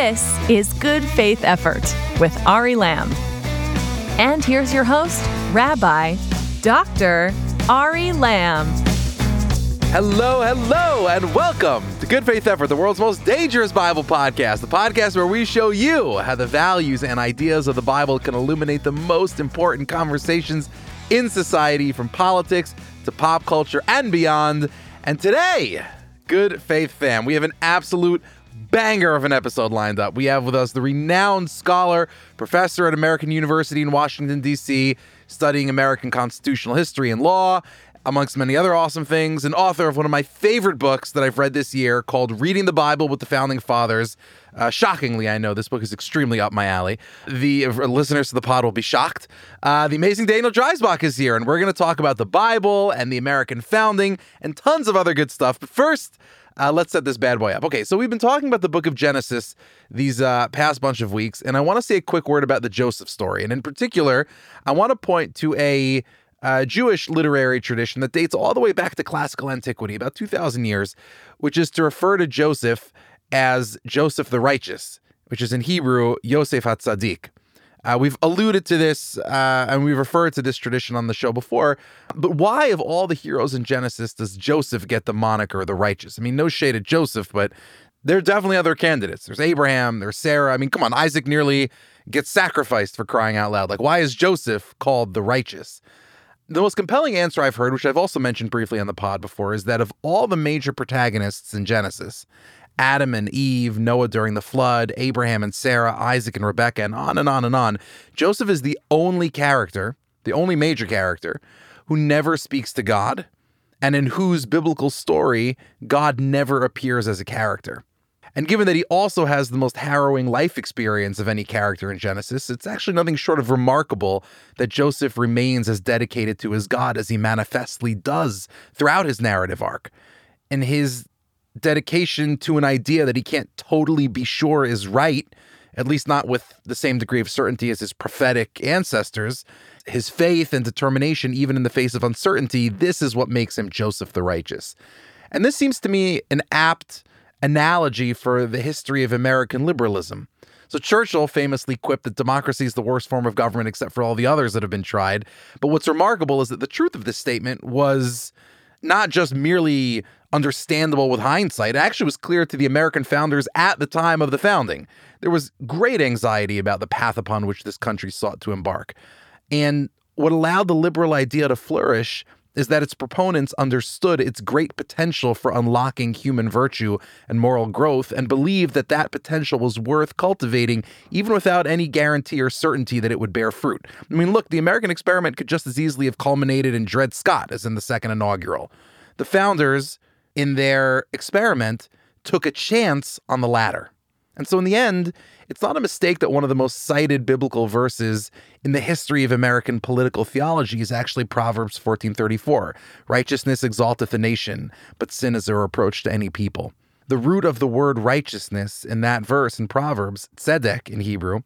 This is Good Faith Effort with Ari Lamm. And here's your host, Rabbi Dr. Ari Lamm. Hello, hello, and welcome to Good Faith Effort, the world's most dangerous Bible podcast, the podcast where we show you how the values and ideas of the Bible can illuminate the most important conversations in society, from politics to pop culture and beyond. And today, Good Faith fam, we have an absolute banger of an episode lined up. We have with us the renowned scholar, professor at American University in Washington, D.C., studying American constitutional history and law, amongst many other awesome things, and author of one of my favorite books that I've read this year called Reading the Bible with the Founding Fathers. Uh, shockingly, I know this book is extremely up my alley. The uh, listeners to the pod will be shocked. Uh, the amazing Daniel Dreisbach is here, and we're going to talk about the Bible and the American founding and tons of other good stuff. But first, uh, let's set this bad boy up. Okay, so we've been talking about the book of Genesis these uh, past bunch of weeks, and I want to say a quick word about the Joseph story. And in particular, I want to point to a uh, Jewish literary tradition that dates all the way back to classical antiquity, about 2,000 years, which is to refer to Joseph as Joseph the Righteous, which is in Hebrew, Yosef HaTzadik. Uh, we've alluded to this uh, and we've referred to this tradition on the show before. But why, of all the heroes in Genesis, does Joseph get the moniker the righteous? I mean, no shade at Joseph, but there are definitely other candidates. There's Abraham, there's Sarah. I mean, come on, Isaac nearly gets sacrificed for crying out loud. Like, why is Joseph called the righteous? The most compelling answer I've heard, which I've also mentioned briefly on the pod before, is that of all the major protagonists in Genesis, Adam and Eve, Noah during the flood, Abraham and Sarah, Isaac and Rebecca, and on and on and on. Joseph is the only character, the only major character, who never speaks to God, and in whose biblical story God never appears as a character. And given that he also has the most harrowing life experience of any character in Genesis, it's actually nothing short of remarkable that Joseph remains as dedicated to his God as he manifestly does throughout his narrative arc. In his dedication to an idea that he can't totally be sure is right, at least not with the same degree of certainty as his prophetic ancestors, his faith and determination, even in the face of uncertainty, this is what makes him Joseph the Righteous. And this seems to me an apt analogy for the history of American liberalism. So Churchill famously quipped that democracy is the worst form of government except for all the others that have been tried. But what's remarkable is that the truth of this statement was not just merely understandable with hindsight. It actually was clear to the American founders at the time of the founding. There was great anxiety about the path upon which this country sought to embark. And what allowed the liberal idea to flourish is that its proponents understood its great potential for unlocking human virtue and moral growth and believed that that potential was worth cultivating even without any guarantee or certainty that it would bear fruit. I mean, look, the American experiment could just as easily have culminated in Dred Scott as in the second inaugural. The founders, in their experiment, took a chance on the latter. And so, in the end, it's not a mistake that one of the most cited biblical verses in the history of American political theology is actually Proverbs 14:34. Righteousness exalteth a nation, but sin is a reproach to any people. The root of the word righteousness in that verse in Proverbs, tzedek in Hebrew,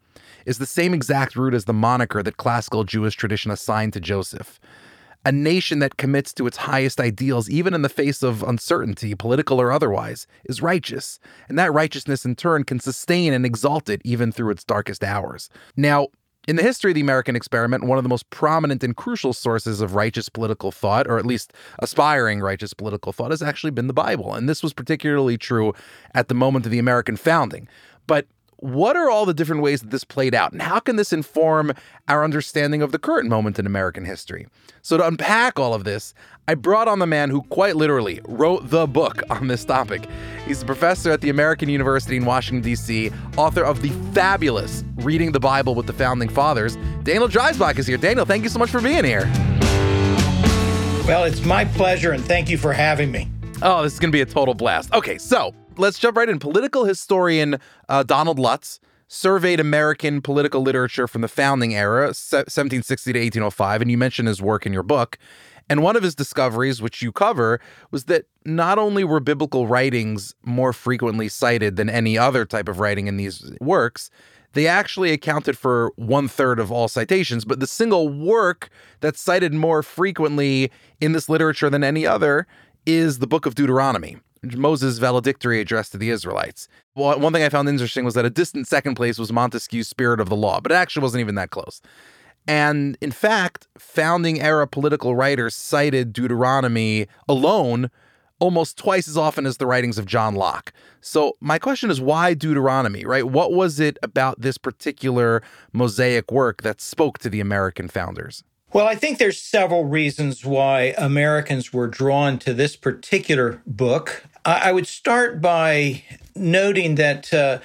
is the same exact root as the moniker that classical Jewish tradition assigned to Joseph a nation that commits to its highest ideals, even in the face of uncertainty, political or otherwise, is righteous. And that righteousness, in turn, can sustain and exalt it even through its darkest hours. Now, in the history of the American experiment, one of the most prominent and crucial sources of righteous political thought, or at least aspiring righteous political thought, has actually been the Bible. And this was particularly true at the moment of the American founding. But what are all the different ways that this played out, and how can this inform our understanding of the current moment in American history? So, to unpack all of this, I brought on the man who quite literally wrote the book on this topic. He's a professor at the American University in Washington, D.C., author of the fabulous Reading the Bible with the Founding Fathers. Daniel Dreisbach is here. Daniel, thank you so much for being here. Well, it's my pleasure, and thank you for having me. Oh, this is going to be a total blast. Okay, so let's jump right in. Political historian uh, Donald Lutz surveyed American political literature from the founding era, 1760 to 1805, and you mentioned his work in your book. And one of his discoveries, which you cover, was that not only were biblical writings more frequently cited than any other type of writing in these works, they actually accounted for one third of all citations. But the single work that's cited more frequently in this literature than any other is the book of Deuteronomy Moses' valedictory address to the Israelites. Well, one thing I found interesting was that a distant second place was Montesquieu's Spirit of the Law, but it actually wasn't even that close. And in fact, founding era political writers cited Deuteronomy alone almost twice as often as the writings of John Locke. So, my question is why Deuteronomy, right? What was it about this particular Mosaic work that spoke to the American founders? Well, I think there's several reasons why Americans were drawn to this particular book. I would start by noting that uh,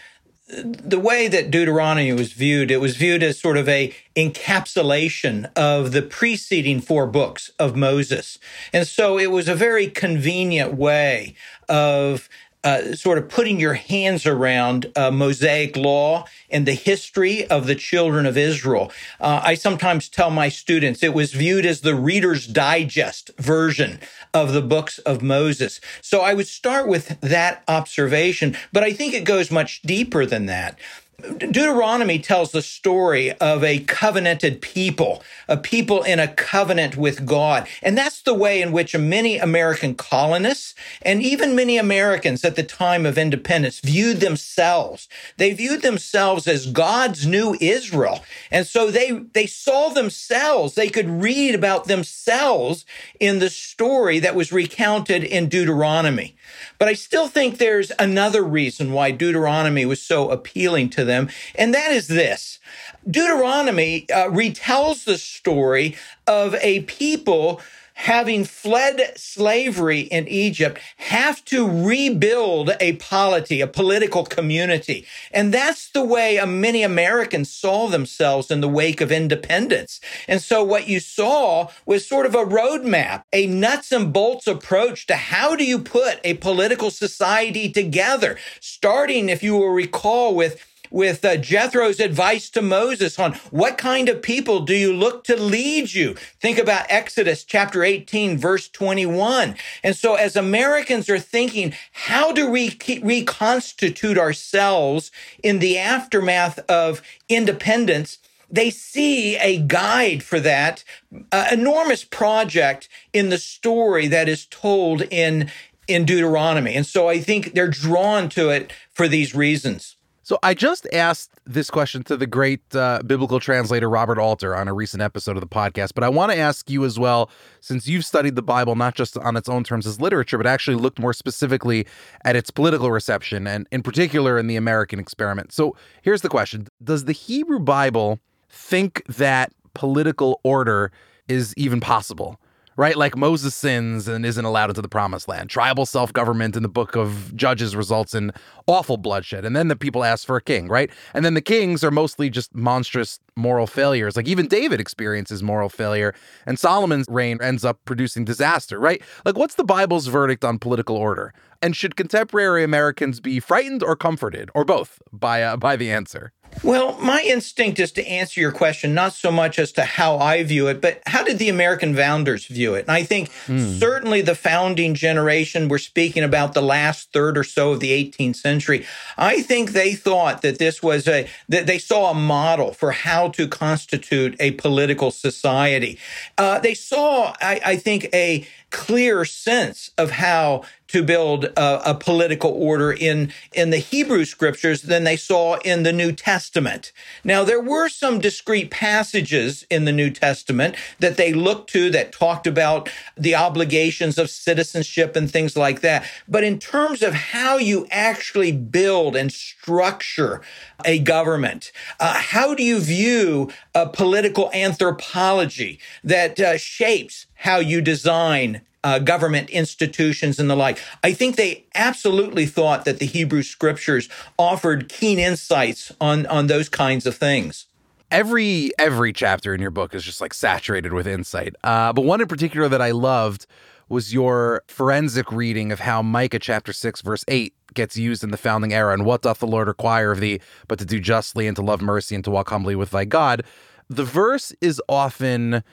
the way that Deuteronomy was viewed, it was viewed as sort of a encapsulation of the preceding four books of Moses. And so it was a very convenient way of uh, sort of putting your hands around uh, Mosaic law and the history of the children of Israel. Uh, I sometimes tell my students it was viewed as the Reader's Digest version of the books of Moses. So I would start with that observation, but I think it goes much deeper than that. Deuteronomy tells the story of a covenanted people, a people in a covenant with God. And that's the way in which many American colonists and even many Americans at the time of independence viewed themselves. They viewed themselves as God's new Israel. And so they, they saw themselves, they could read about themselves in the story that was recounted in Deuteronomy. But I still think there's another reason why Deuteronomy was so appealing to them, and that is this. Deuteronomy uh, retells the story of a people having fled slavery in Egypt, have to rebuild a polity, a political community. And that's the way many Americans saw themselves in the wake of independence. And so what you saw was sort of a roadmap, a nuts and bolts approach to how do you put a political society together, starting, if you will recall, with with uh, Jethro's advice to Moses on what kind of people do you look to lead you? Think about Exodus chapter 18, verse 21. And so as Americans are thinking, how do we reconstitute ourselves in the aftermath of independence? They see a guide for that uh, enormous project in the story that is told in, in Deuteronomy. And so I think they're drawn to it for these reasons. So I just asked this question to the great uh, biblical translator Robert Alter on a recent episode of the podcast, but I want to ask you as well, since you've studied the Bible not just on its own terms as literature, but actually looked more specifically at its political reception and in particular in the American experiment. So here's the question Does the Hebrew Bible think that political order is even possible? Right? Like Moses sins and isn't allowed into the promised land. Tribal self government in the book of Judges results in awful bloodshed. And then the people ask for a king, right? And then the kings are mostly just monstrous moral failures. Like even David experiences moral failure, and Solomon's reign ends up producing disaster, right? Like, what's the Bible's verdict on political order? And should contemporary Americans be frightened or comforted, or both, by uh, by the answer? Well, my instinct is to answer your question not so much as to how I view it, but how did the American founders view it? And I think mm. certainly the founding generation, we're speaking about the last third or so of the 18th century. I think they thought that this was a, that they saw a model for how to constitute a political society. Uh, they saw, I, I think, a, clear sense of how to build a, a, political order in, in the Hebrew scriptures than they saw in the New Testament. Now, there were some discrete passages in the New Testament that they looked to that talked about the obligations of citizenship and things like that. But in terms of how you actually build and structure a government, uh, how do you view a political anthropology that uh, shapes how you design uh, government institutions and the like. I think they absolutely thought that the Hebrew scriptures offered keen insights on, on those kinds of things every every chapter in your book is just like saturated with insight. Uh, but one in particular that I loved was your forensic reading of how Micah chapter six verse eight gets used in the founding era, and what doth the Lord require of thee, but to do justly and to love mercy and to walk humbly with thy God. The verse is often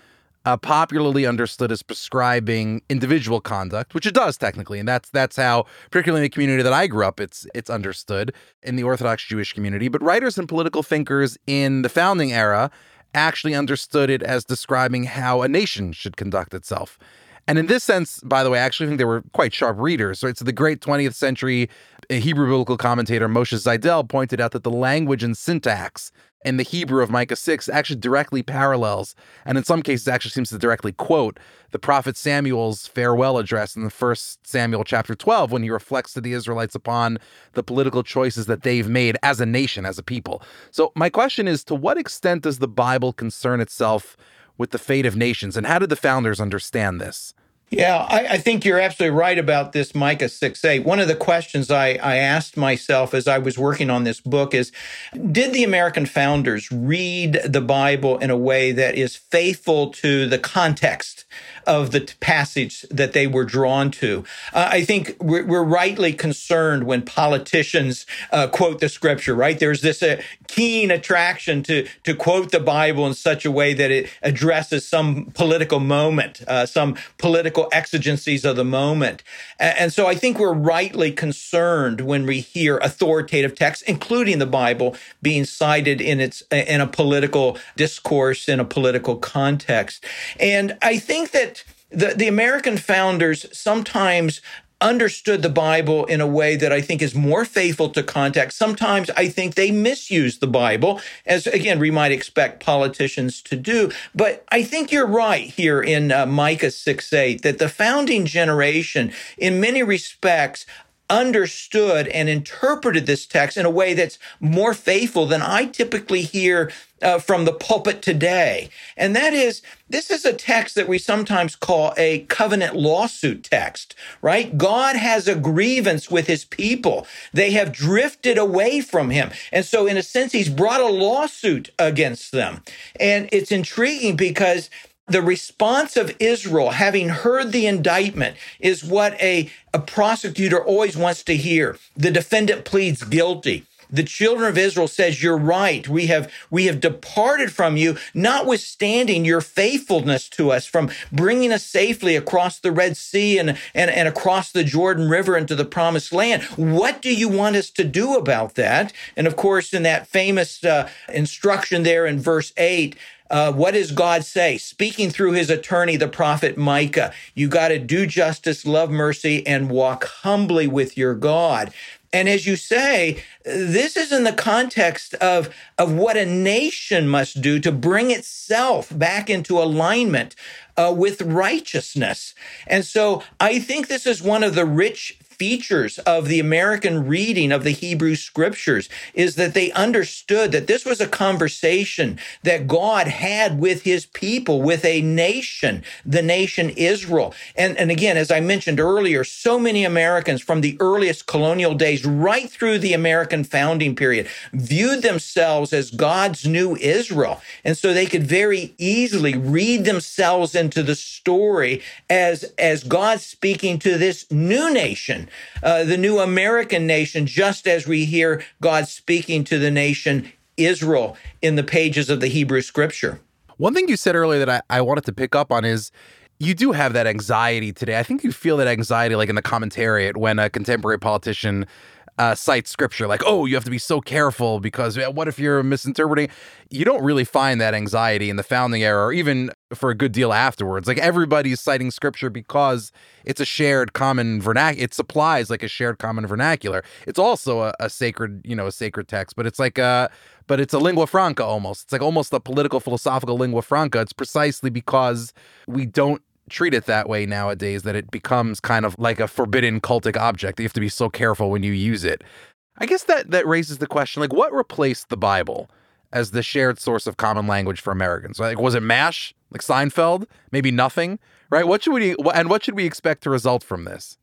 uh, popularly understood as prescribing individual conduct, which it does technically, and that's that's how, particularly in the community that I grew up, it's it's understood in the Orthodox Jewish community. But writers and political thinkers in the founding era actually understood it as describing how a nation should conduct itself. And in this sense, by the way, I actually think they were quite sharp readers. So the great 20th century Hebrew biblical commentator Moshe Zeidel pointed out that the language and syntax in the Hebrew of Micah 6 actually directly parallels, and in some cases actually seems to directly quote the prophet Samuel's farewell address in the first Samuel chapter 12 when he reflects to the Israelites upon the political choices that they've made as a nation, as a people. So my question is to what extent does the Bible concern itself with the fate of nations, and how did the founders understand this? Yeah, I, I, think you're absolutely right about this Micah 6 8. One of the questions I, I asked myself as I was working on this book is Did the American founders read the Bible in a way that is faithful to the context of the passage that they were drawn to. Uh, I think we're, we're, rightly concerned when politicians uh, quote the scripture, right? There's this uh, keen attraction to, to quote the Bible in such a way that it addresses some political moment, uh, some political exigencies of the moment. And, and so I think we're rightly concerned when we hear authoritative texts, including the Bible, being cited in its in a political discourse in a political context. And I think that the, the American founders sometimes understood the Bible in a way that I think is more faithful to context. Sometimes I think they misuse the Bible, as again, we might expect politicians to do. But I think you're right here in uh, Micah 6 8 that the founding generation, in many respects, understood and interpreted this text in a way that's more faithful than I typically hear uh, from the pulpit today. And that is, this is a text that we sometimes call a covenant lawsuit text, right? God has a grievance with his people. They have drifted away from him. And so, in a sense, he's brought a lawsuit against them. And it's intriguing because the response of Israel, having heard the indictment, is what a, a prosecutor always wants to hear. The defendant pleads guilty. The children of Israel says, you're right. We have, we have departed from you, notwithstanding your faithfulness to us from bringing us safely across the Red Sea and, and, and across the Jordan River into the promised land. What do you want us to do about that? And of course, in that famous uh, instruction there in verse eight, uh, what does God say? Speaking through his attorney, the prophet Micah, you got to do justice, love mercy, and walk humbly with your God. And as you say, this is in the context of, of what a nation must do to bring itself back into alignment uh, with righteousness. And so I think this is one of the rich features of the American reading of the Hebrew scriptures is that they understood that this was a conversation that God had with his people, with a nation, the nation Israel. And, and again, as I mentioned earlier, so many Americans from the earliest colonial days right through the American founding period viewed themselves as God's new Israel. And so they could very easily read themselves into the story as, as God speaking to this new nation uh, the new American nation, just as we hear God speaking to the nation Israel in the pages of the Hebrew scripture. One thing you said earlier that I, I wanted to pick up on is you do have that anxiety today. I think you feel that anxiety like in the commentariat when a contemporary politician uh, cite scripture, like, oh, you have to be so careful because what if you're misinterpreting? You don't really find that anxiety in the founding era or even for a good deal afterwards. Like everybody's citing scripture because it's a shared common vernacular. It supplies like a shared common vernacular. It's also a, a sacred, you know, a sacred text, but it's like a, but it's a lingua franca almost. It's like almost a political philosophical lingua franca. It's precisely because we don't treat it that way nowadays that it becomes kind of like a forbidden cultic object. You have to be so careful when you use it. I guess that that raises the question like what replaced the Bible as the shared source of common language for Americans? Like was it MASH? Like Seinfeld? Maybe nothing? Right? What should we and what should we expect to result from this?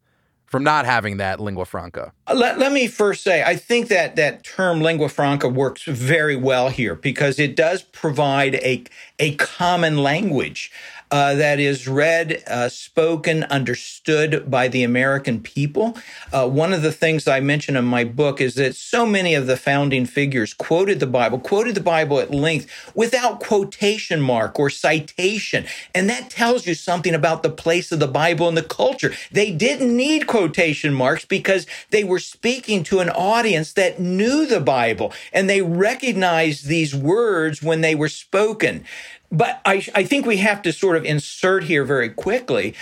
From not having that lingua franca. Uh, let, let me first say, I think that that term lingua franca works very well here because it does provide a, a common language uh, that is read, uh, spoken, understood by the American people. Uh, one of the things I mention in my book is that so many of the founding figures quoted the Bible, quoted the Bible at length without quotation mark or citation. And that tells you something about the place of the Bible in the culture. They didn't need quotation marks because they were speaking to an audience that knew the Bible and they recognized these words when they were spoken. But I, I think we have to sort of insert here very quickly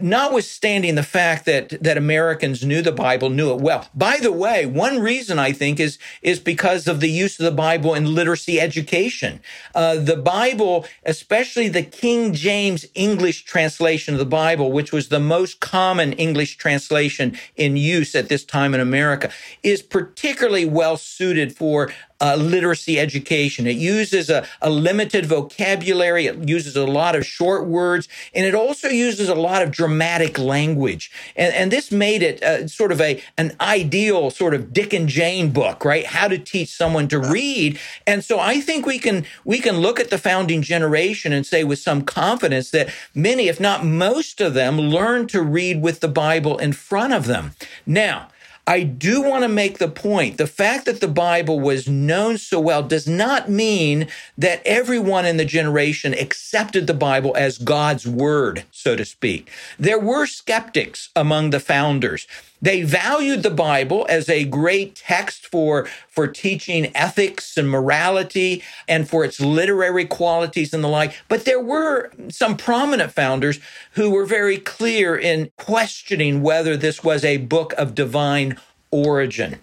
notwithstanding the fact that that Americans knew the Bible, knew it well. By the way, one reason I think is is because of the use of the Bible in literacy education. Uh, the Bible, especially the King James English translation of the Bible, which was the most common English translation in use at this time in America, is particularly well suited for uh, literacy education. It uses a, a, limited vocabulary. It uses a lot of short words, and it also uses a lot of dramatic language. And, and this made it uh, sort of a an ideal sort of Dick and Jane book, right? How to teach someone to read. And so I think we can we can look at the founding generation and say with some confidence that many, if not most of them, learned to read with the Bible in front of them. Now. I do want to make the point the fact that the Bible was known so well does not mean that everyone in the generation accepted the Bible as God's word, so to speak. There were skeptics among the founders. They valued the Bible as a great text for, for teaching ethics and morality and for its literary qualities and the like. But there were some prominent founders who were very clear in questioning whether this was a book of divine origin.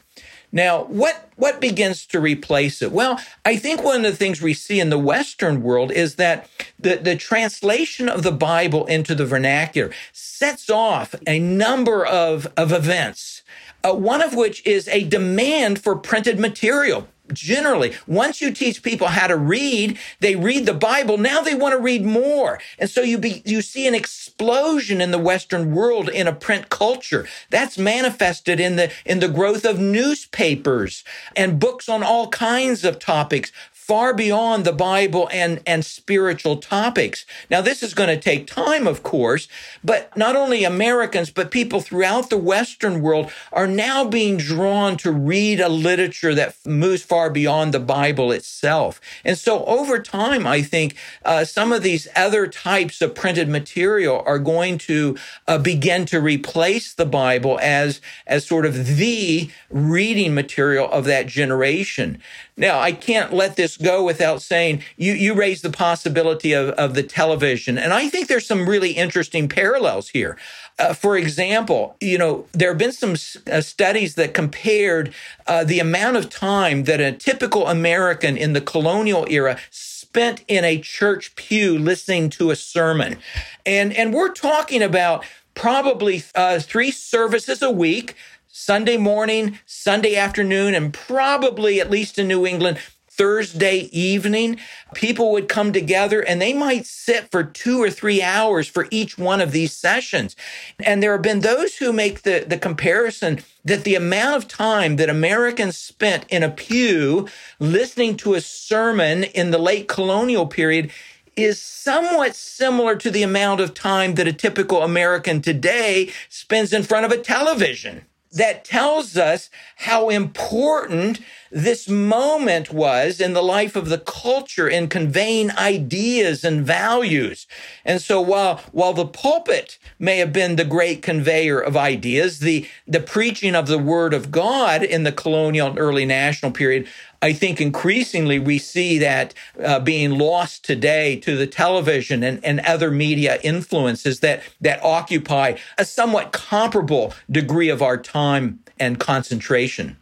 Now, what, what begins to replace it? Well, I think one of the things we see in the Western world is that the, the translation of the Bible into the vernacular sets off a number of, of events, uh, one of which is a demand for printed material generally once you teach people how to read they read the bible now they want to read more. And so you be you see an explosion in the western world in a print culture. That's manifested in the in the growth of newspapers and books on all kinds of topics far beyond the Bible and, and spiritual topics. Now, this is going to take time, of course, but not only Americans, but people throughout the Western world are now being drawn to read a literature that moves far beyond the Bible itself. And so over time, I think uh, some of these other types of printed material are going to uh, begin to replace the Bible as, as sort of the reading material of that generation. Now, I can't let this go without saying you, you raised the possibility of, of the television. And I think there's some really interesting parallels here. Uh, for example, you know, there have been some uh, studies that compared uh, the amount of time that a typical American in the colonial era spent in a church pew listening to a sermon. And, and we're talking about probably uh, three services a week Sunday morning, Sunday afternoon, and probably, at least in New England, Thursday evening, people would come together and they might sit for two or three hours for each one of these sessions. And there have been those who make the, the comparison that the amount of time that Americans spent in a pew listening to a sermon in the late colonial period is somewhat similar to the amount of time that a typical American today spends in front of a television that tells us how important this moment was in the life of the culture in conveying ideas and values. And so while, while the pulpit may have been the great conveyor of ideas, the, the preaching of the word of God in the colonial and early national period I think increasingly we see that uh, being lost today to the television and, and other media influences that, that occupy a somewhat comparable degree of our time and concentration.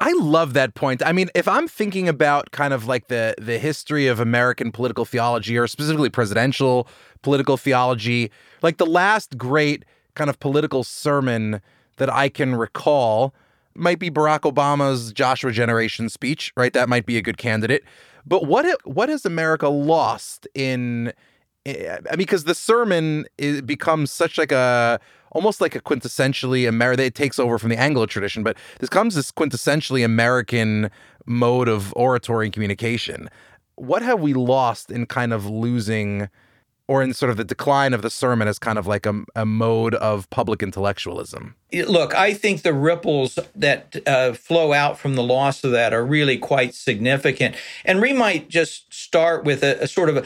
I love that point. I mean, if I'm thinking about kind of like the the history of American political theology or specifically presidential political theology, like the last great kind of political sermon that I can recall might be Barack Obama's Joshua Generation speech, right? That might be a good candidate. But what what has America lost in? Eh, I mean, because the sermon is, becomes such like a almost like a quintessentially American. It takes over from the Anglo tradition, but this comes this quintessentially American mode of oratory and communication. What have we lost in kind of losing? or in sort of the decline of the sermon as kind of like a, a mode of public intellectualism? Look, I think the ripples that uh, flow out from the loss of that are really quite significant. And we might just start with a, a sort of a,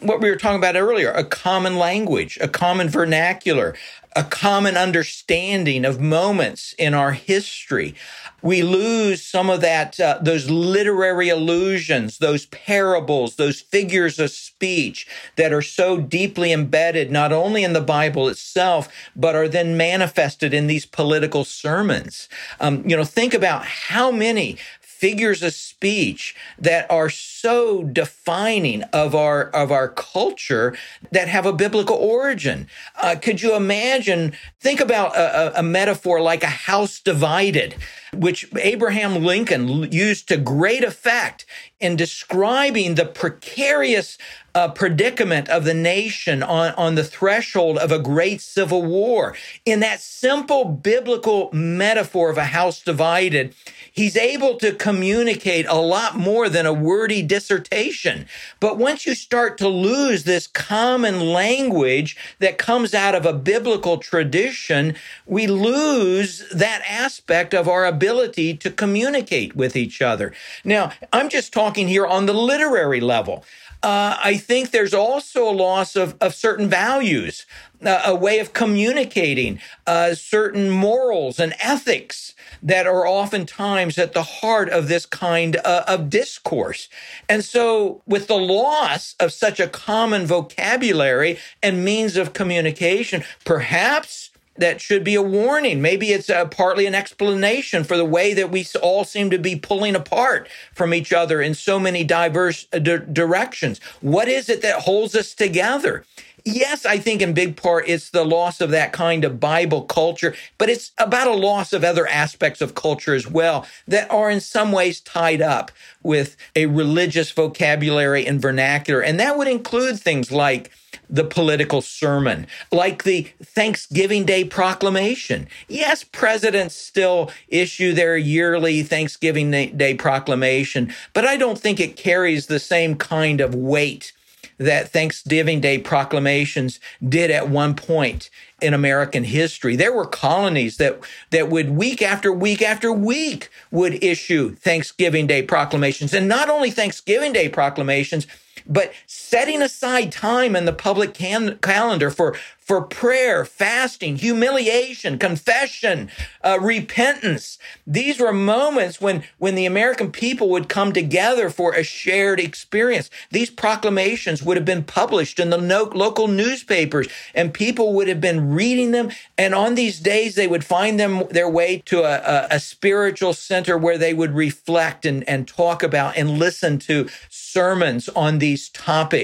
what we were talking about earlier a common language, a common vernacular, a common understanding of moments in our history. We lose some of that, uh, those literary allusions, those parables, those figures of speech that are so deeply embedded not only in the Bible itself, but are then manifested in these political sermons. Um, you know, think about how many figures of speech that are so defining of our of our culture that have a biblical origin. Uh, could you imagine? Think about a, a metaphor like a house divided, which Abraham Lincoln used to great effect in describing the precarious uh, predicament of the nation on, on the threshold of a great civil war. In that simple biblical metaphor of a house divided, he's able to communicate a lot more than a wordy dissertation. But once you start to lose this common language that comes out of a biblical tradition, we lose that aspect of our ability to communicate with each other. Now, I'm just talking here on the literary level. Uh, I think there's also a loss of, of certain values, uh, a way of communicating, uh, certain morals and ethics that are oftentimes at the heart of this kind uh, of discourse. And so, with the loss of such a common vocabulary and means of communication, perhaps that should be a warning. Maybe it's uh, partly an explanation for the way that we all seem to be pulling apart from each other in so many diverse uh, directions. What is it that holds us together? Yes, I think in big part it's the loss of that kind of Bible culture, but it's about a loss of other aspects of culture as well that are in some ways tied up with a religious vocabulary and vernacular. And that would include things like the political sermon, like the Thanksgiving Day proclamation. Yes, presidents still issue their yearly Thanksgiving Day proclamation, but I don't think it carries the same kind of weight that Thanksgiving Day proclamations did at one point in American history. There were colonies that, that would week after week after week would issue Thanksgiving Day proclamations. And not only Thanksgiving Day proclamations, but setting aside time in the public can- calendar for for prayer, fasting, humiliation, confession, uh, repentance. These were moments when, when the American people would come together for a shared experience. These proclamations would have been published in the no- local newspapers and people would have been reading them. And on these days, they would find them their way to a, a, a spiritual center where they would reflect and, and talk about and listen to sermons on these topics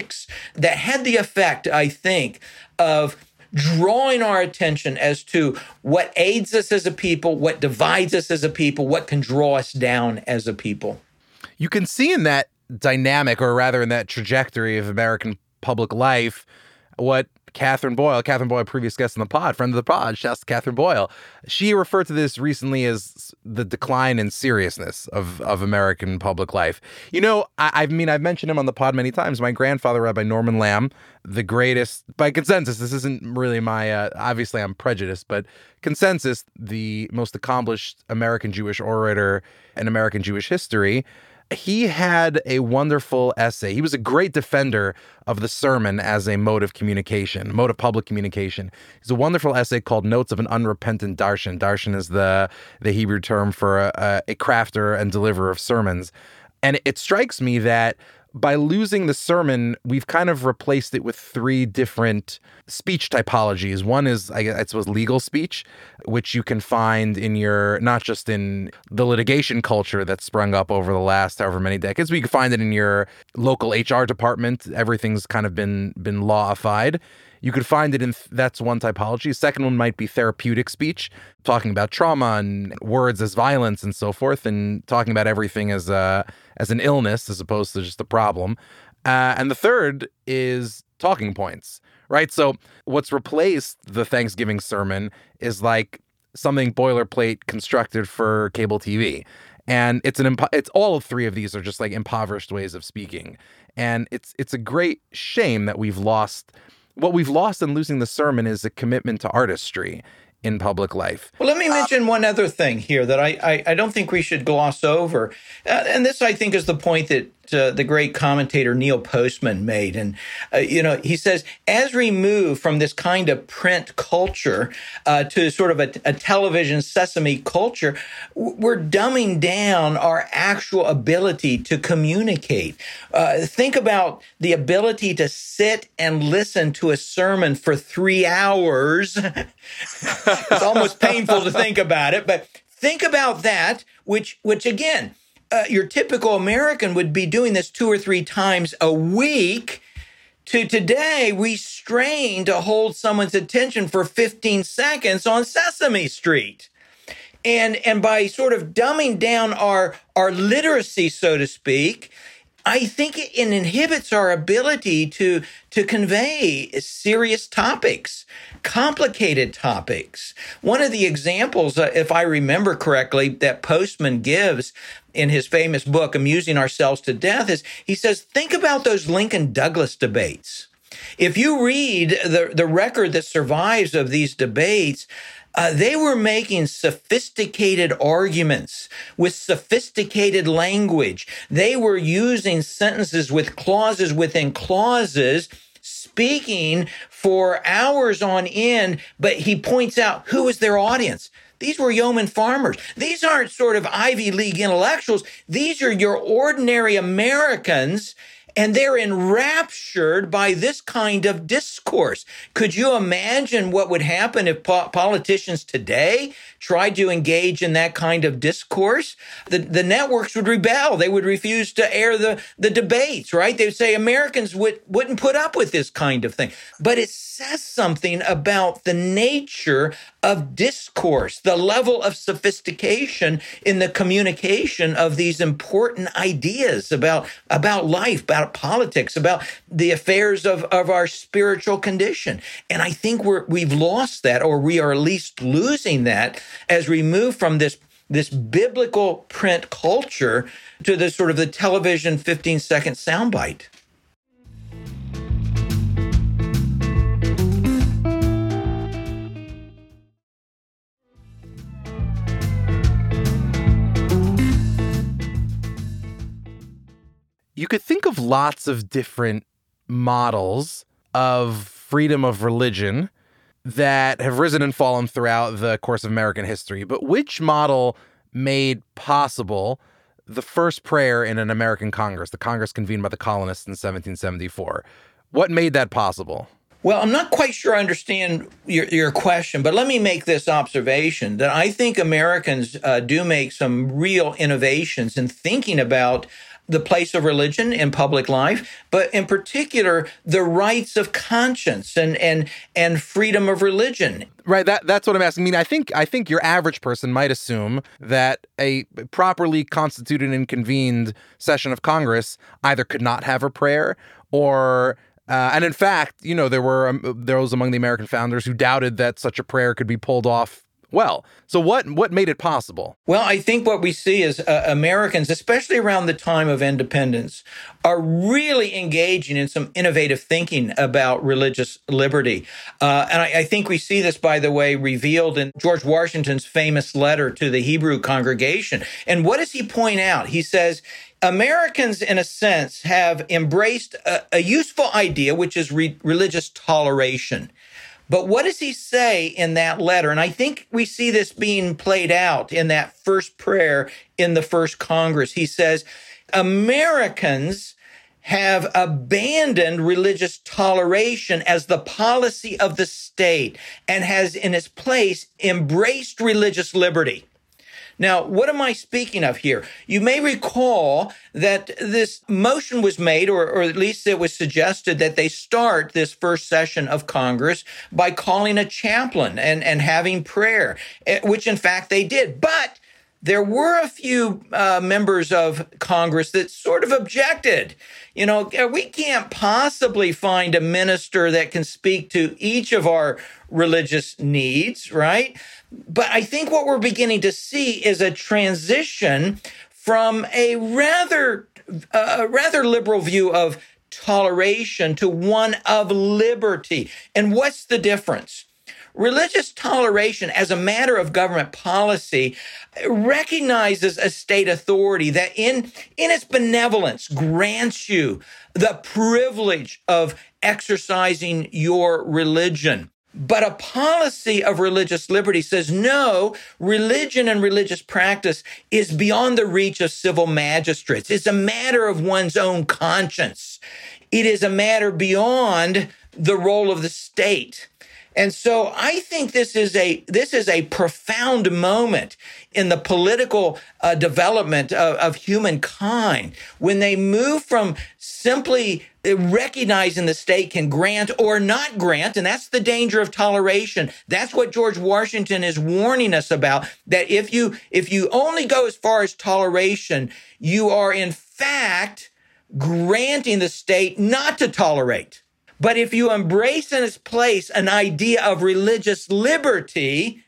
that had the effect, I think, of drawing our attention as to what aids us as a people, what divides us as a people, what can draw us down as a people. You can see in that dynamic, or rather in that trajectory of American public life, what Katherine Boyle, Katherine Boyle, previous guest on the pod, friend of the pod, shouts to Katherine Boyle. She referred to this recently as the decline in seriousness of, of American public life. You know, I, I mean, I've mentioned him on the pod many times. My grandfather, Rabbi Norman Lamm, the greatest, by consensus, this isn't really my, uh, obviously I'm prejudiced, but consensus, the most accomplished American Jewish orator in American Jewish history he had a wonderful essay. He was a great defender of the sermon as a mode of communication, mode of public communication. He's a wonderful essay called Notes of an Unrepentant Darshan. Darshan is the, the Hebrew term for a, a crafter and deliverer of sermons. And it strikes me that by losing the sermon, we've kind of replaced it with three different speech typologies. One is, I suppose, legal speech, which you can find in your, not just in the litigation culture that's sprung up over the last however many decades, but you can find it in your local HR department. Everything's kind of been been lawified. You could find it in that's one typology. Second one might be therapeutic speech, talking about trauma and words as violence and so forth, and talking about everything as a as an illness as opposed to just a problem. Uh, and the third is talking points, right? So what's replaced the Thanksgiving sermon is like something boilerplate constructed for cable TV. And it's an impo- it's all three of these are just like impoverished ways of speaking. And it's it's a great shame that we've lost what we've lost in losing the sermon is a commitment to artistry in public life. Well, let me mention one other thing here that I, I, I don't think we should gloss over. Uh, and this, I think, is the point that uh, the great commentator Neil Postman made. And, uh, you know, he says, as we move from this kind of print culture uh, to sort of a, a, television sesame culture, we're dumbing down our actual ability to communicate. Uh, think about the ability to sit and listen to a sermon for three hours. it's almost painful to think about it, but think about that, which, which again, uh, your typical American would be doing this two or three times a week. To today, we strain to hold someone's attention for 15 seconds on Sesame Street. And, and by sort of dumbing down our, our literacy, so to speak, I think it inhibits our ability to, to convey serious topics, complicated topics. One of the examples, uh, if I remember correctly, that Postman gives in his famous book, Amusing Ourselves to Death, is he says, think about those Lincoln Douglas debates. If you read the, the record that survives of these debates, uh, they were making sophisticated arguments with sophisticated language. They were using sentences with clauses within clauses, speaking for hours on end. But he points out who was their audience. These were yeoman farmers. These aren't sort of Ivy League intellectuals. These are your ordinary Americans and they're enraptured by this kind of discourse. Could you imagine what would happen if po- politicians today tried to engage in that kind of discourse? The, the networks would rebel. They would refuse to air the, the debates, right? They would say Americans would, wouldn't put up with this kind of thing. But it says something about the nature of discourse, the level of sophistication in the communication of these important ideas about, about life, about politics, about the affairs of, of our spiritual condition. And I think we're, we've lost that, or we are at least losing that as we move from this this biblical print culture to the sort of the television 15 second soundbite. You could think of lots of different models of freedom of religion that have risen and fallen throughout the course of American history. But which model made possible the first prayer in an American Congress, the Congress convened by the colonists in 1774? What made that possible? Well, I'm not quite sure I understand your, your question, but let me make this observation that I think Americans uh, do make some real innovations in thinking about the place of religion in public life, but in particular the rights of conscience and and and freedom of religion. Right, that that's what I'm asking. I mean, I think I think your average person might assume that a properly constituted and convened session of Congress either could not have a prayer or uh, and in fact, you know, there were um, those among the American founders who doubted that such a prayer could be pulled off well. So what what made it possible? Well, I think what we see is uh, Americans, especially around the time of independence, are really engaging in some innovative thinking about religious liberty. Uh, and I, I, think we see this, by the way, revealed in George Washington's famous letter to the Hebrew congregation. And what does he point out? He says, Americans, in a sense, have embraced a, a useful idea, which is re- religious toleration. But what does he say in that letter? And I think we see this being played out in that first prayer in the first Congress. He says, Americans have abandoned religious toleration as the policy of the state and has in its place embraced religious liberty. Now, what am I speaking of here? You may recall that this motion was made, or, or, at least it was suggested that they start this first session of Congress by calling a chaplain and, and having prayer, eh, which in fact they did. But there were a few uh, members of Congress that sort of objected. You know, we can't possibly find a minister that can speak to each of our religious needs, right? But I think what we're beginning to see is a transition from a rather, a rather liberal view of toleration to one of liberty. And what's the difference? religious toleration as a matter of government policy recognizes a state authority that in, in its benevolence grants you the privilege of exercising your religion. But a policy of religious liberty says no, religion and religious practice is beyond the reach of civil magistrates. It's a matter of one's own conscience. It is a matter beyond the role of the state. And so I think this is a this is a profound moment in the political uh, development of, of humankind. When they move from simply recognizing the state can grant or not grant and that's the danger of toleration. That's what george washington is warning us about that if you if you only go as far as toleration you are in fact granting the state not to tolerate but if you embrace in its place an idea of religious liberty,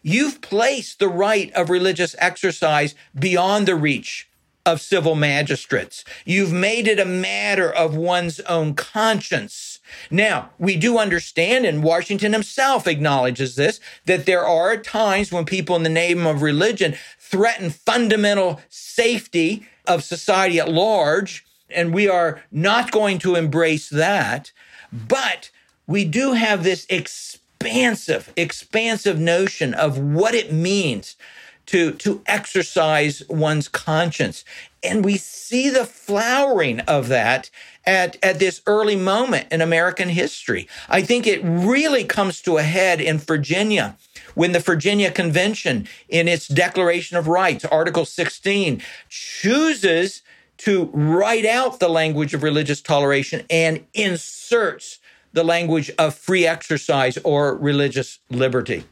you've placed the right of religious exercise beyond the reach of civil magistrates. You've made it a matter of one's own conscience. Now, we do understand, and Washington himself acknowledges this, that there are times when people in the name of religion threaten fundamental safety of society at large, and we are not going to embrace that. But we do have this expansive, expansive notion of what it means to, to exercise one's conscience. And we see the flowering of that at, at this early moment in American history. I think it really comes to a head in Virginia when the Virginia Convention, in its Declaration of Rights, Article 16, chooses to write out the language of religious toleration and inserts the language of free exercise or religious liberty.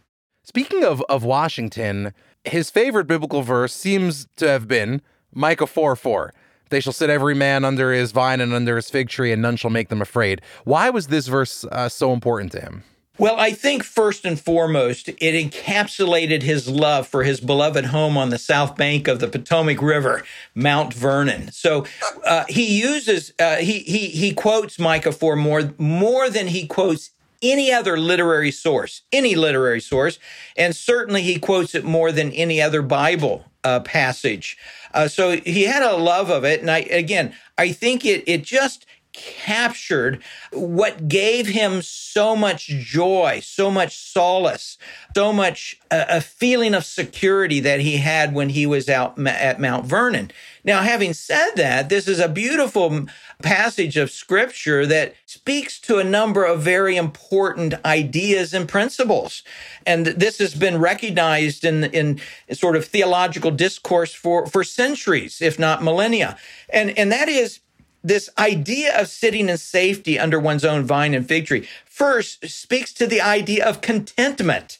Speaking of, of Washington, his favorite biblical verse seems to have been Micah 4 4. They shall sit every man under his vine and under his fig tree, and none shall make them afraid. Why was this verse uh, so important to him? Well, I think first and foremost, it encapsulated his love for his beloved home on the south bank of the Potomac River, Mount Vernon. So uh, he uses uh, he he he quotes Micah for more more than he quotes any other literary source, any literary source, and certainly he quotes it more than any other Bible uh, passage. Uh, so he had a love of it, and I again, I think it it just captured what gave him so much joy, so much solace, so much uh, a feeling of security that he had when he was out at Mount Vernon. Now, having said that, this is a beautiful passage of scripture that speaks to a number of very important ideas and principles. And this has been recognized in, in sort of theological discourse for, for centuries, if not millennia. And, and that is this idea of sitting in safety under one's own vine and fig tree first speaks to the idea of contentment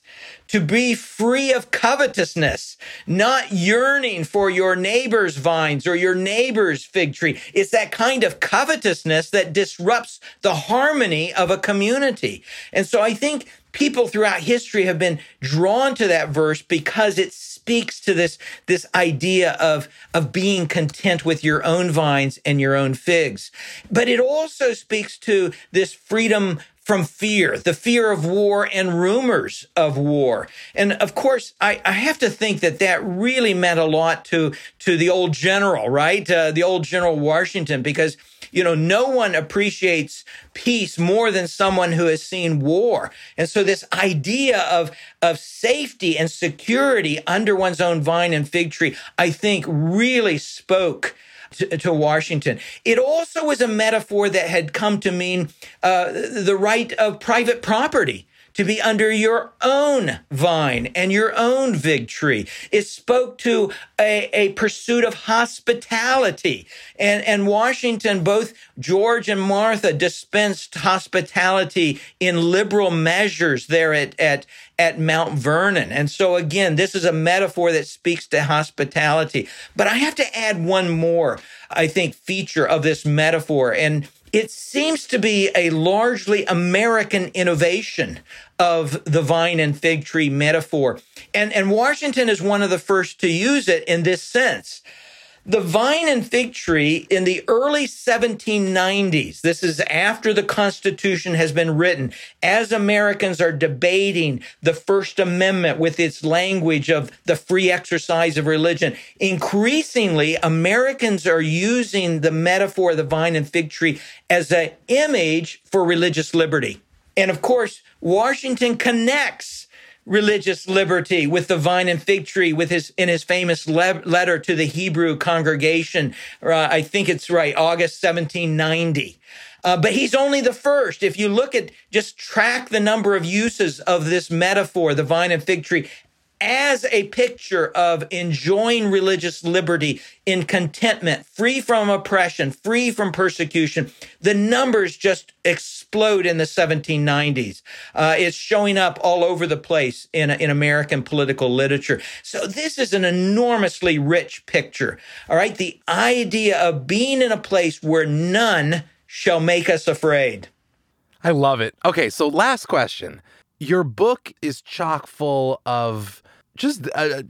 to be free of covetousness, not yearning for your neighbor's vines or your neighbor's fig tree. It's that kind of covetousness that disrupts the harmony of a community. And so I think people throughout history have been drawn to that verse because it's speaks to this, this idea of, of being content with your own vines and your own figs. But it also speaks to this freedom from fear, the fear of war and rumors of war. And of course, I, I, have to think that that really meant a lot to, to the old general, right? Uh, the old General Washington, because you know, no one appreciates peace more than someone who has seen war. And so this idea of, of safety and security under one's own vine and fig tree, I think really spoke to, to, Washington. It also was a metaphor that had come to mean uh, the right of private property to be under your own vine and your own fig tree. It spoke to a, a pursuit of hospitality. And, and Washington, both George and Martha dispensed hospitality in liberal measures there at, at, at Mount Vernon. And so again, this is a metaphor that speaks to hospitality. But I have to add one more, I think, feature of this metaphor. And it seems to be a largely American innovation of the vine and fig tree metaphor. And, and Washington is one of the first to use it in this sense The vine and fig tree in the early 1790s, this is after the Constitution has been written, as Americans are debating the First Amendment with its language of the free exercise of religion, increasingly Americans are using the metaphor of the vine and fig tree as an image for religious liberty. And of course, Washington connects religious liberty with the vine and fig tree with his in his famous le- letter to the Hebrew congregation. Uh, I think it's right August 1790 uh, but he's only the first. If you look at just track the number of uses of this metaphor the vine and fig tree as a picture of enjoying religious liberty in contentment, free from oppression, free from persecution. The numbers just explode in the 1790s. Uh, it's showing up all over the place in, in American political literature. So this is an enormously rich picture. All right. The idea of being in a place where none shall make us afraid. I love it. Okay. So last question. Your book is chock full of just uh,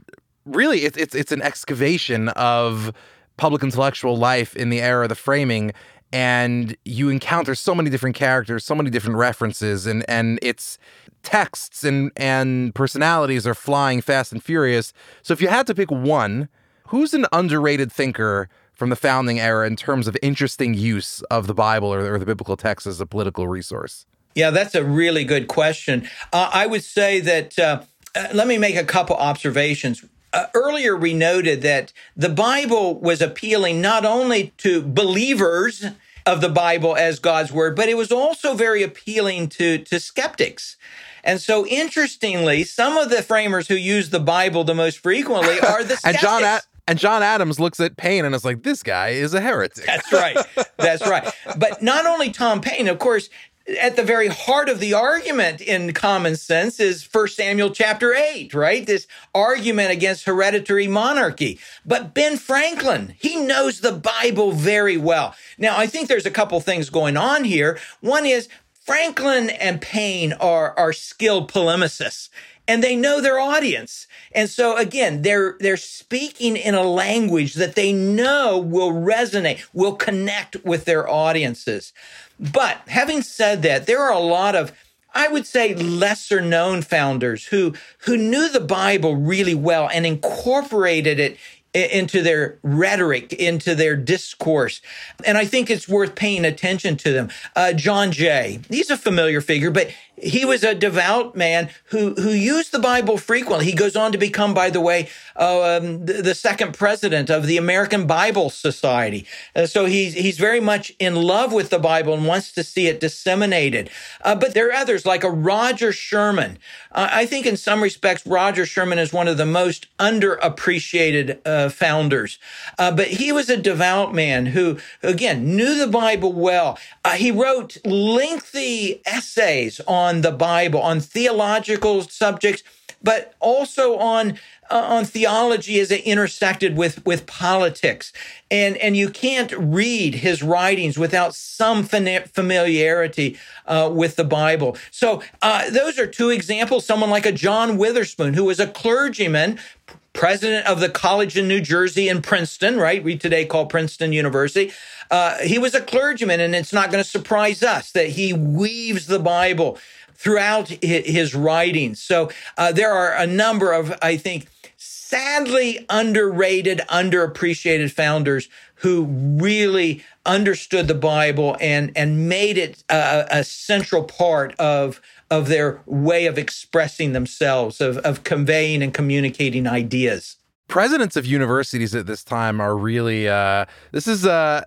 really it's it's it's an excavation of public intellectual life in the era of the framing and you encounter so many different characters so many different references and and it's texts and and personalities are flying fast and furious. So if you had to pick one who's an underrated thinker from the founding era in terms of interesting use of the bible or, or the biblical text as a political resource? Yeah that's a really good question. Uh, i would say that uh, uh, let me make a couple observations. Uh, earlier, we noted that the Bible was appealing not only to believers of the Bible as God's word, but it was also very appealing to, to skeptics. And so, interestingly, some of the framers who use the Bible the most frequently are the skeptics. and John, Ad- and John Adams looks at Paine and is like, "This guy is a heretic." That's right. That's right. But not only Tom Paine, of course, at the very heart of the argument in common sense is First Samuel chapter 8, right? This argument against hereditary monarchy. But Ben Franklin, he knows the Bible very well. Now, I think there's a couple things going on here. One is Franklin and Paine are, are skilled polemicists and they know their audience. And so again, they're, they're speaking in a language that they know will resonate, will connect with their audiences. But having said that, there are a lot of I would say lesser known founders who who knew the Bible really well and incorporated it into their rhetoric, into their discourse. And I think it's worth paying attention to them. Uh, John Jay, he's a familiar figure, but he was a devout man who who used the Bible frequently. He goes on to become, by the way, uh, um, the, the, second president of the American Bible Society. Uh, so he's he's very much in love with the Bible and wants to see it disseminated. Uh, but there are others like a Roger Sherman. Uh, I think in some respects, Roger Sherman is one of the most underappreciated uh, founders. Uh, but he was a devout man who, again, knew the Bible well. he wrote lengthy essays on on the Bible, on theological subjects, but also on uh, on theology as it intersected with with politics. And and you can't read his writings without some familiarity uh, with the Bible. So uh, those are two examples. Someone like a John Witherspoon, who was a clergyman, president of the college in New Jersey in Princeton, right? We today call Princeton University. Uh, he was a clergyman, and it's not going to surprise us that he weaves the Bible throughout his writings. So uh, there are a number of, I think, sadly underrated, underappreciated founders who really understood the Bible and and made it a, a central part of of their way of expressing themselves, of, of conveying and communicating ideas presidents of universities at this time are really uh, this is uh,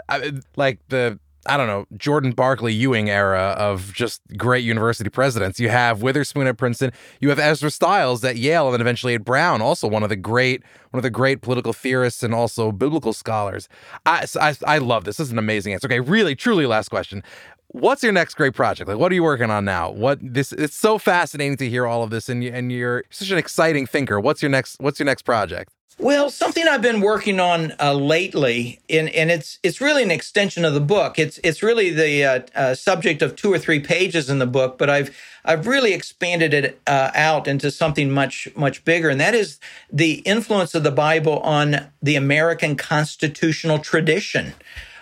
like the I don't know, Jordan Barkley Ewing era of just great university presidents. You have Witherspoon at Princeton. You have Ezra Stiles at Yale, and then eventually at Brown, also one of the great, one of the great political theorists and also biblical scholars. I, I, I love this. This is an amazing answer. Okay, really, truly, last question. What's your next great project? Like, what are you working on now? What this? It's so fascinating to hear all of this, and you, and you're such an exciting thinker. What's your next? What's your next project? Well, something I've been working on uh, lately, and, and it's it's really an extension of the book. It's it's really the uh, uh, subject of two or three pages in the book, but I've I've really expanded it uh, out into something much much bigger, and that is the influence of the Bible on the American constitutional tradition.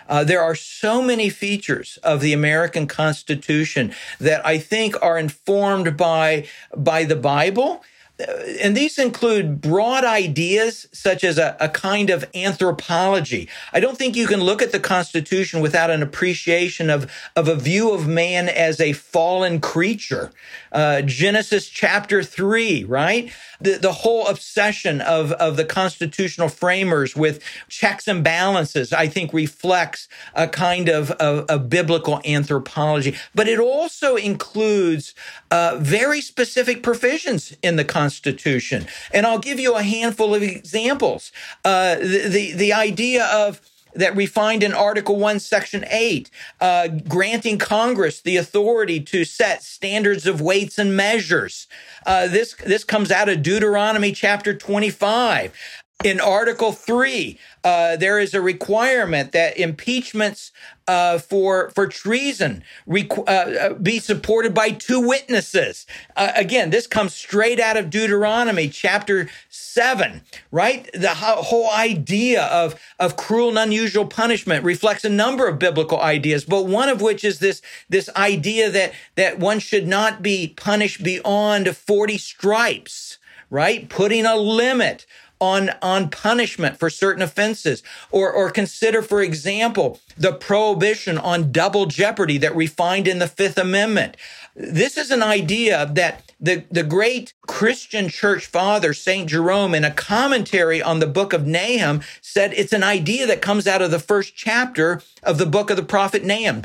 Uh, there are so many features of the American Constitution that I think are informed by by the Bible and these include broad ideas such as a, a, kind of anthropology. I don't think you can look at the Constitution without an appreciation of, of a view of man as a fallen creature. Uh, Genesis chapter three, right? The, the whole obsession of, of the constitutional framers with checks and balances, I think reflects a kind of, of biblical anthropology. But it also includes uh, very specific provisions in the Constitution. And I'll give you a handful of examples. Uh, the, the, the idea of that we find in Article 1, Section 8, uh, granting Congress the authority to set standards of weights and measures. Uh, this, this comes out of Deuteronomy chapter 25. In Article 3, uh, there is a requirement that impeachments uh, for for treason requ- uh, uh be supported by two witnesses. Uh, again, this comes straight out of Deuteronomy chapter seven. Right, the whole idea of of cruel and unusual punishment reflects a number of biblical ideas, but one of which is this this idea that that one should not be punished beyond forty stripes. Right, putting a limit on, on punishment for certain offenses. Or, or consider, for example, the prohibition on double jeopardy that we find in the Fifth Amendment. This is an idea that the, the great Christian church father, St. Jerome, in a commentary on the book of Nahum, said it's an idea that comes out of the first chapter of the book of the prophet Nahum,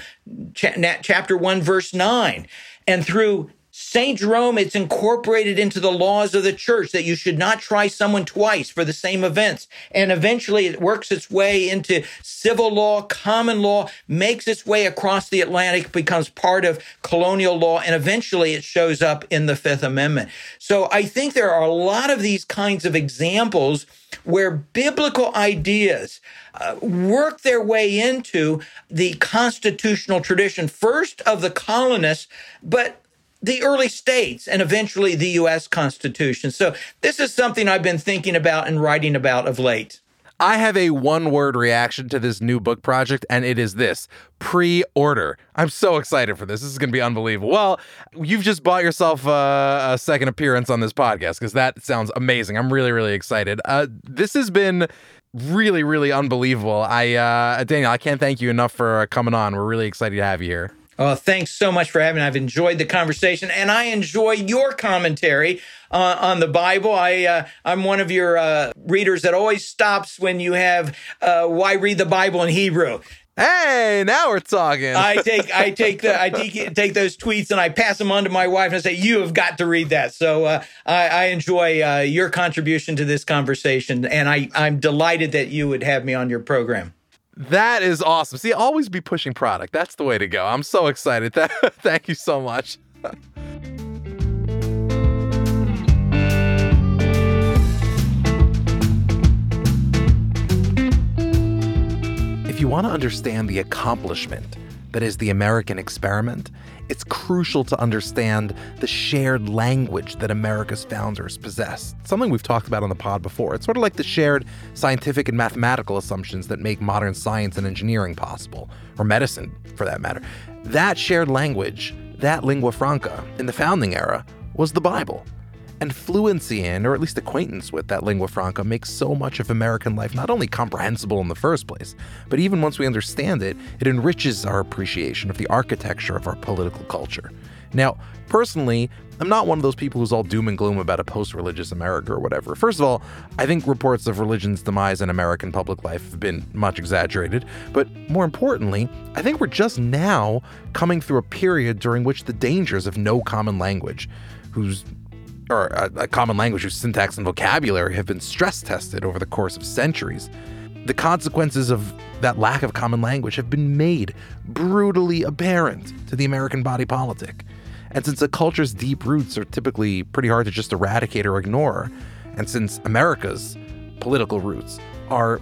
chapter 1, verse 9. And through St. Jerome, it's incorporated into the laws of the church that you should not try someone twice for the same events. And eventually it works its way into civil law, common law, makes its way across the Atlantic, becomes part of colonial law, and eventually it shows up in the Fifth Amendment. So I think there are a lot of these kinds of examples where biblical ideas uh, work their way into the constitutional tradition, first of the colonists, but the early states and eventually the U.S. Constitution. So this is something I've been thinking about and writing about of late. I have a one word reaction to this new book project, and it is this pre order. I'm so excited for this. This is going to be unbelievable. Well, you've just bought yourself a, a second appearance on this podcast because that sounds amazing. I'm really, really excited. Uh, this has been really, really unbelievable. I, uh, Daniel, I can't thank you enough for coming on. We're really excited to have you here. Oh, thanks so much for having. Me. I've enjoyed the conversation, and I enjoy your commentary uh, on the Bible. I uh, I'm one of your uh, readers that always stops when you have uh, why read the Bible in Hebrew. Hey, now we're talking. I take I take the I take, take those tweets and I pass them on to my wife and I say you have got to read that. So uh, I, I, enjoy uh, your contribution to this conversation, and I I'm delighted that you would have me on your program. That is awesome. See, always be pushing product. That's the way to go. I'm so excited. Thank you so much. if you want to understand the accomplishment that is the American experiment, it's crucial to understand the shared language that America's founders possessed. Something we've talked about on the pod before. It's sort of like the shared scientific and mathematical assumptions that make modern science and engineering possible, or medicine for that matter. That shared language, that lingua franca, in the founding era, was the Bible. And fluency in, or at least acquaintance with, that lingua franca makes so much of American life not only comprehensible in the first place, but even once we understand it, it enriches our appreciation of the architecture of our political culture. Now, personally, I'm not one of those people who's all doom and gloom about a post religious America or whatever. First of all, I think reports of religion's demise in American public life have been much exaggerated. But more importantly, I think we're just now coming through a period during which the dangers of no common language, whose or a, a common language whose syntax and vocabulary have been stress tested over the course of centuries. The consequences of that lack of common language have been made brutally apparent to the American body politic. And since a culture's deep roots are typically pretty hard to just eradicate or ignore, and since America's political roots are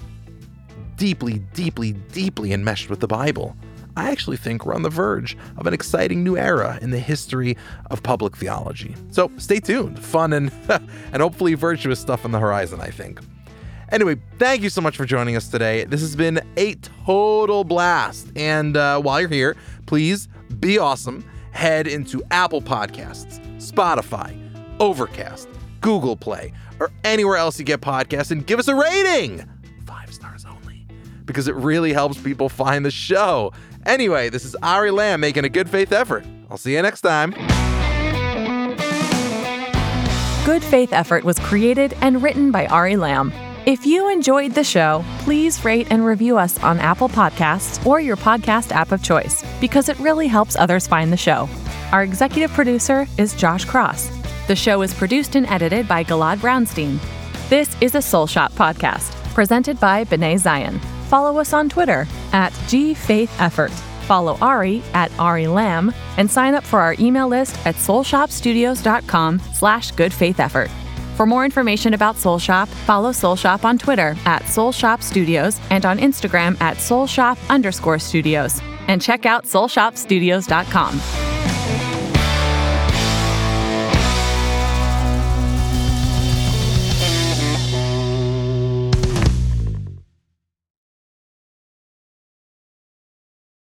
deeply, deeply, deeply enmeshed with the Bible. I actually think we're on the verge of an exciting new era in the history of public theology. So stay tuned. Fun and and hopefully virtuous stuff on the horizon, I think. Anyway, thank you so much for joining us today. This has been a total blast. And uh, while you're here, please be awesome. Head into Apple Podcasts, Spotify, Overcast, Google Play, or anywhere else you get podcasts and give us a rating. Five stars only, because it really helps people find the show. Anyway, this is Ari Lamm making a good faith effort. I'll see you next time. Good Faith Effort was created and written by Ari Lamm. If you enjoyed the show, please rate and review us on Apple Podcasts or your podcast app of choice because it really helps others find the show. Our executive producer is Josh Cross. The show is produced and edited by Galad Brownstein. This is a Soul Shop podcast presented by B'nai Zion. Follow us on Twitter at GFaithEffort. Follow Ari at Ari Lamm and sign up for our email list at soulshopstudios.com slash goodfaitheffort. For more information about Soul Shop, follow Soul Shop on Twitter at Soul Shop Studios and on Instagram at Soul Shop underscore studios. And check out soulshopstudios.com.